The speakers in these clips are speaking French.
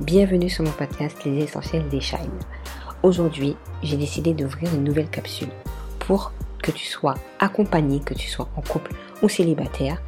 bienvenue sur mon podcast Les Essentiels des Shine. Aujourd'hui, j'ai décidé d'ouvrir une nouvelle capsule pour que tu sois accompagné, que tu sois en couple ou célibataire,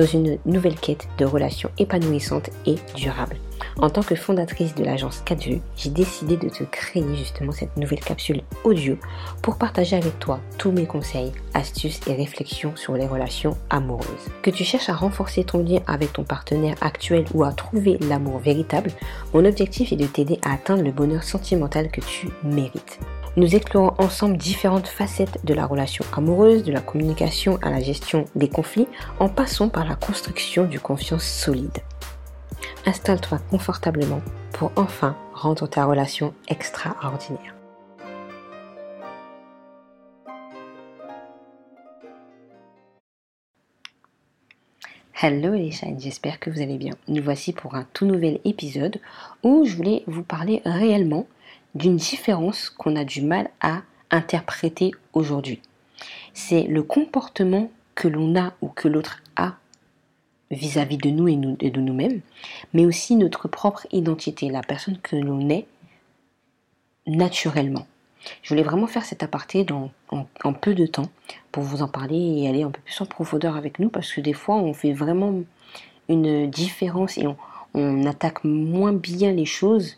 dans une nouvelle quête de relations épanouissantes et durables. En tant que fondatrice de l'agence 4 j'ai décidé de te créer justement cette nouvelle capsule audio pour partager avec toi tous mes conseils, astuces et réflexions sur les relations amoureuses. Que tu cherches à renforcer ton lien avec ton partenaire actuel ou à trouver l'amour véritable, mon objectif est de t'aider à atteindre le bonheur sentimental que tu mérites. Nous explorons ensemble différentes facettes de la relation amoureuse, de la communication à la gestion des conflits, en passant par la construction du confiance solide. Installe-toi confortablement pour enfin rendre ta relation extraordinaire. Hello les shines, j'espère que vous allez bien. Nous voici pour un tout nouvel épisode où je voulais vous parler réellement d'une différence qu'on a du mal à interpréter aujourd'hui. C'est le comportement que l'on a ou que l'autre a vis-à-vis de nous et, de nous-mêmes, mais aussi notre propre identité, la personne que l'on est naturellement. Je voulais vraiment faire cet aparté dans, en, peu de temps pour vous en parler et aller un peu plus en profondeur avec nous parce que des fois on fait vraiment une différence et on, on attaque moins bien les choses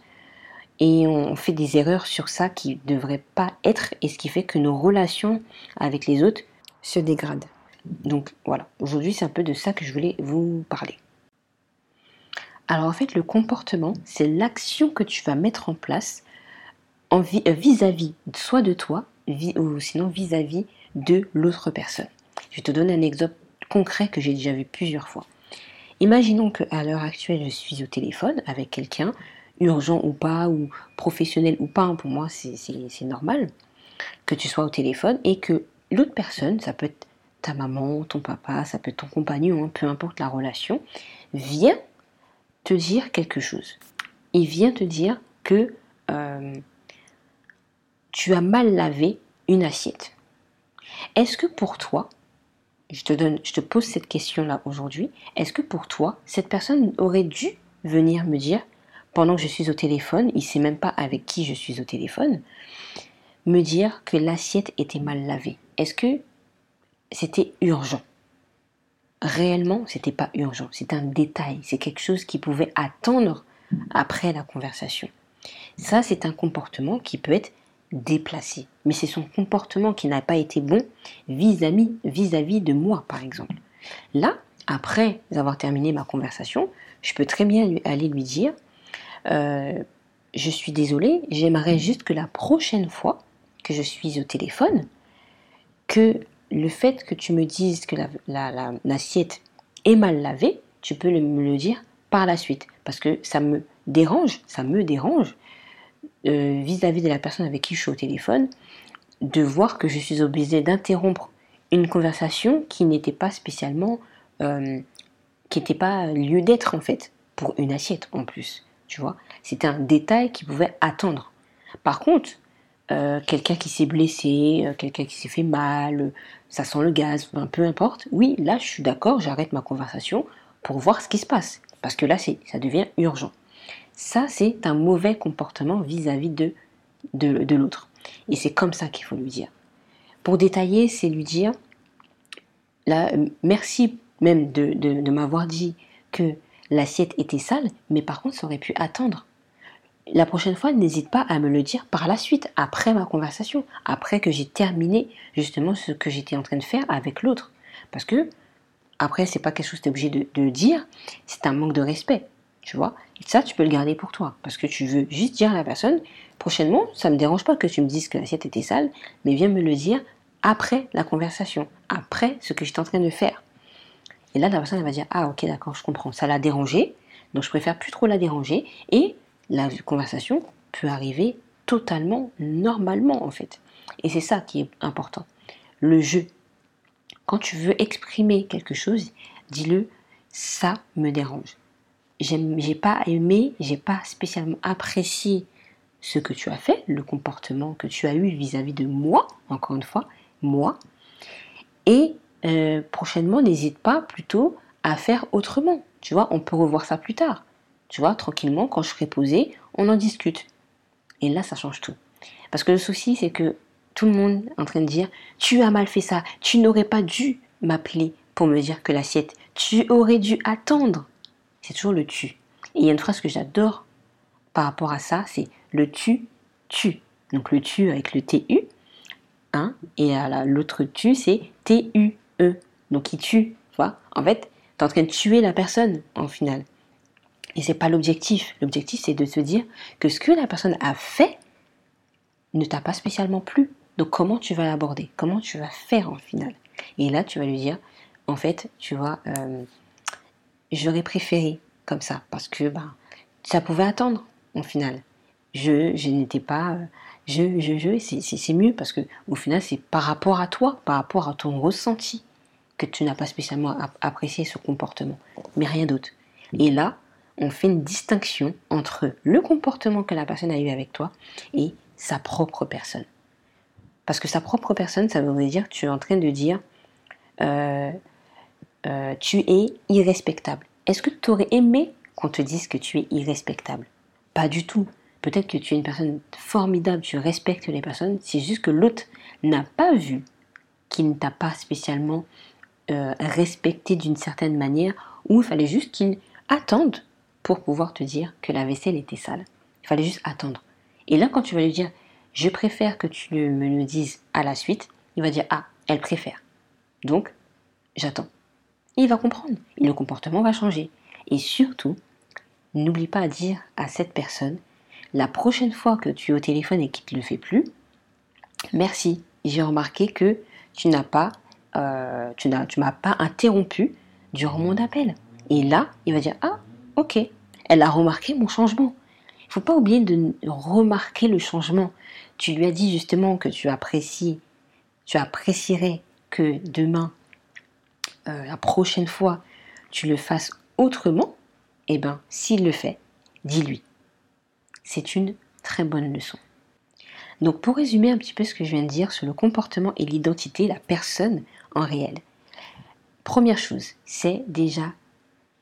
et on fait des erreurs sur ça qui ne devraient pas être et ce qui fait que nos relations avec les autres se dégradent. Donc voilà, aujourd'hui c'est un peu de ça que je voulais vous parler. Alors en fait le comportement, c'est l'action que tu vas mettre en place euh, vis-à-vis soit de toi ou sinon vis-à-vis de l'autre personne. Je te donner un exemple concret que j'ai déjà vu plusieurs fois. Imaginons qu'à l'heure actuelle je suis au téléphone avec quelqu'un, urgent ou pas, ou professionnel ou pas, pour moi c'est normal que tu sois au téléphone et que l'autre personne, ça peut être ta maman, ton papa, ça peut être ton compagnon, hein, peu importe la relation, vient te dire quelque chose. Il vient te dire que euh, tu as mal lavé une assiette. Est-ce que pour toi, je te, donne, je te pose cette question-là aujourd'hui, est-ce que pour toi, cette personne aurait dû venir me dire, pendant que je suis au téléphone, il ne sait même pas avec qui je suis au téléphone, me dire que l'assiette était mal lavée Est-ce que c'était urgent? Réellement, c'était pas urgent, c'est un détail, c'est quelque chose qui pouvait attendre après la conversation. Ça, c'est un comportement qui peut être déplacé, mais c'est son comportement qui n'a pas été bon vis-à-vis vis-à-vis de moi, par exemple. Là, après avoir terminé ma conversation, je peux très bien aller lui dire euh, Je suis désolée, j'aimerais juste que la prochaine fois que je suis au téléphone, que le fait que tu me dises que l'assiette est mal lavée, tu peux me le dire par la suite. Parce que ça me dérange, ça me dérange euh, vis-à-vis de la personne avec qui je suis au téléphone, de voir que je suis obligée d'interrompre une conversation qui n'était pas spécialement, euh, qui n'était pas lieu d'être en fait, pour une assiette en plus. Tu vois, c'était un détail qui pouvait attendre. Par contre, euh, quelqu'un qui s'est blessé, euh, quelqu'un qui s'est fait mal, euh, ça sent le gaz, peu importe. Oui, là, je suis d'accord, j'arrête ma conversation pour voir ce qui se passe. Parce que là, ça devient urgent. Ça, c'est un mauvais comportement vis-à-vis de, de, l'autre. Et c'est comme ça qu'il faut lui dire. Pour détailler, c'est lui dire, là, merci même de, de m'avoir dit que l'assiette était sale, mais par contre, ça aurait pu attendre la prochaine fois, n'hésite pas à me le dire par la suite, après ma conversation, après que j'ai terminé justement ce que j'étais en train de faire avec l'autre. Parce que, après, c'est pas quelque chose que tu es obligé de, dire, c'est un manque de respect, tu vois. Ça, tu peux le garder pour toi, parce que tu veux juste dire à la personne, prochainement, ça me dérange pas que tu me dises que l'assiette était sale, mais viens me le dire après la conversation, après ce que j'étais en train de faire. Et là, la personne, va dire, ah ok, d'accord, je comprends, ça l'a dérangé, donc je préfère plus trop la déranger, et la conversation peut arriver totalement normalement en fait. Et c'est ça qui est important. Le jeu. Quand tu veux exprimer quelque chose, dis-le, ça me dérange. J'ai pas aimé, j'ai pas spécialement apprécié ce que tu as fait, le comportement que tu as eu vis-à-vis de moi, encore une fois, moi. Et euh, prochainement, n'hésite pas plutôt à faire autrement. Tu vois, on peut revoir ça plus tard. Tu vois, tranquillement, quand je serai posée, on en discute. Et là, ça change tout. Parce que le souci, c'est que tout le monde est en train de dire Tu as mal fait ça, tu n'aurais pas dû m'appeler pour me dire que l'assiette, tu aurais dû attendre. C'est toujours le tu. Et il y a une phrase que j'adore par rapport à ça c'est le tu, tu. Donc le tu avec le TU, hein, et l'autre tu, c'est T-U-E. Donc il tue, tu vois. En fait, tu es en train de tuer la personne, en final. Et c'est pas l'objectif. L'objectif, c'est de se dire que ce que la personne a fait ne t'a pas spécialement plu. Donc comment tu vas l'aborder? Comment tu vas faire en final? Et là, tu vas lui dire, en fait, tu vois, euh, j'aurais préféré comme ça parce que bah, ça pouvait attendre en final. Je, je n'étais pas, euh, je, je, je, c'est mieux parce que au final, c'est par rapport à toi, par rapport à ton ressenti que tu n'as pas spécialement apprécié ce comportement, mais rien d'autre. Et là, on fait une distinction entre le comportement que la personne a eu avec toi et sa propre personne. Parce que sa propre personne, ça veut dire que tu es en train de dire euh, euh, tu es irrespectable. Est-ce que tu aurais aimé qu'on te dise que tu es irrespectable? Pas du tout. Peut-être que tu es une personne formidable, tu respectes les personnes, c'est juste que l'autre n'a pas vu qu'il ne t'a pas spécialement euh, respecté d'une certaine manière, ou il fallait juste qu'il attende pour pouvoir te dire que la vaisselle était sale. Il fallait juste attendre. Et là, quand tu vas lui dire, je préfère que tu me le dises à la suite, il va dire, ah, elle préfère. Donc, j'attends. Il va comprendre. Le comportement va changer. Et surtout, n'oublie pas à dire à cette personne, la prochaine fois que tu es au téléphone et qu'il ne le fait plus, merci, j'ai remarqué que tu n'as pas, euh, tu n'as, m'as pas interrompu durant mon appel. Et là, il va dire, ah, ok, elle a remarqué mon changement. Il ne faut pas oublier de remarquer le changement. Tu lui as dit justement que tu apprécies, tu apprécierais que demain, euh, la prochaine fois, tu le fasses autrement. Eh bien, s'il le fait, dis-lui. C'est une très bonne leçon. Donc pour résumer un petit peu ce que je viens de dire sur le comportement et l'identité, la personne en réel. Première chose, c'est déjà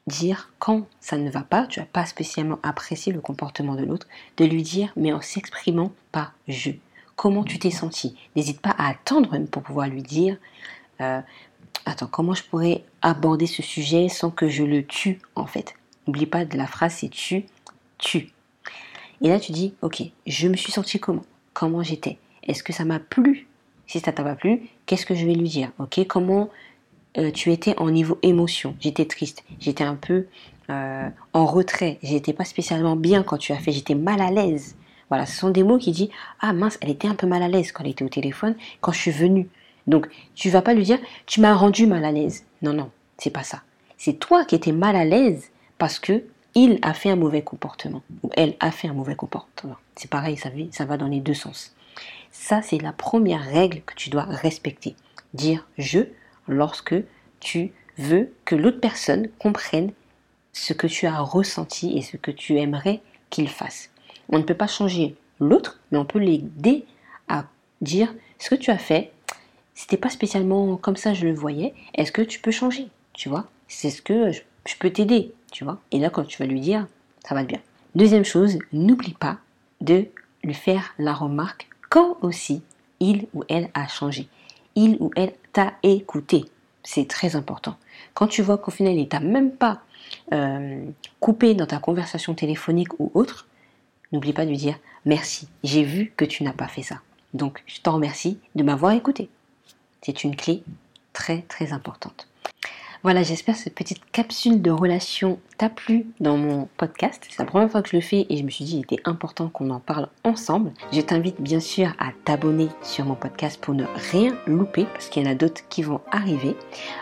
dire quand ça ne va pas, tu n'as pas spécialement apprécié le comportement de l'autre, de lui dire, mais en s'exprimant par je. Comment tu t'es senti? N'hésite pas à attendre pour pouvoir lui dire, euh, attends, comment je pourrais aborder ce sujet sans que je le tue en fait? N'oublie pas de la phrase, c'est tu, tu. Et là, tu dis, ok, je me suis senti comment? Comment j'étais? Est-ce que ça m'a plu? Si ça t'a pas plu, qu'est-ce que je vais lui dire? Ok, comment euh, tu étais en niveau émotion? J'étais triste, j'étais un peu euh, en retrait, j'étais pas spécialement bien quand tu as fait, j'étais mal à l'aise. Voilà, ce sont des mots qui disent Ah mince, elle était un peu mal à l'aise quand elle était au téléphone, quand je suis venue. Donc, tu vas pas lui dire Tu m'as rendu mal à l'aise. Non, non, c'est pas ça. C'est toi qui étais mal à l'aise parce que il a fait un mauvais comportement ou elle a fait un mauvais comportement. C'est pareil, ça, va dans les deux sens. Ça, c'est la première règle que tu dois respecter. Dire je lorsque tu veux que l'autre personne comprenne ce que tu as ressenti et ce que tu aimerais qu'il fasse. On ne peut pas changer l'autre, mais on peut l'aider à dire ce que tu as fait, c'était pas spécialement comme ça je le voyais, est-ce que tu peux changer? Tu vois? C'est ce que je, peux t'aider, tu vois Et là quand tu vas lui dire, ça va bien. Deuxième chose, n'oublie pas de lui faire la remarque quand aussi il ou elle a changé. Il ou elle t'a écouté. C'est très important. Quand tu vois qu'au final, il t'a même pas euh, coupé dans ta conversation téléphonique ou autre, n'oublie pas de lui dire merci. J'ai vu que tu n'as pas fait ça. Donc, je t'en remercie de m'avoir écouté. C'est une clé très très importante. Voilà, j'espère que cette petite capsule de relation t'a plu dans mon podcast. C'est la première fois que je le fais et je me suis dit qu'il était important qu'on en parle ensemble. Je t'invite bien sûr à t'abonner sur mon podcast pour ne rien louper parce qu'il y en a d'autres qui vont arriver.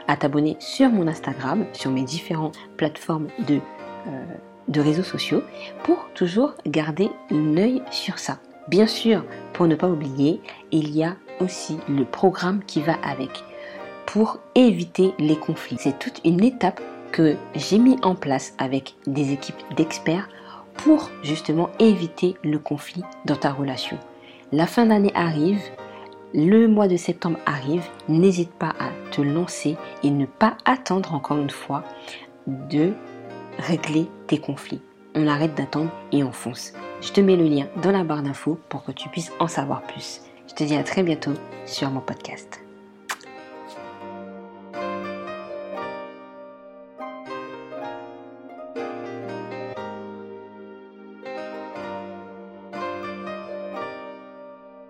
À t'abonner sur mon Instagram, sur mes différentes plateformes de, euh, de réseaux sociaux pour toujours garder un œil sur ça. Bien sûr, pour ne pas oublier, il y a aussi le programme qui va avec pour éviter les conflits. C'est toute une étape que j'ai mis en place avec des équipes d'experts pour justement éviter le conflit dans ta relation. La fin d'année arrive, le mois de septembre arrive, n'hésite pas à te lancer et ne pas attendre encore une fois de régler tes conflits. on arrête d'attendre et on fonce. Je te mets le lien dans la barre d'infos pour que tu puisses en savoir plus. Je te dis à très bientôt sur mon podcast.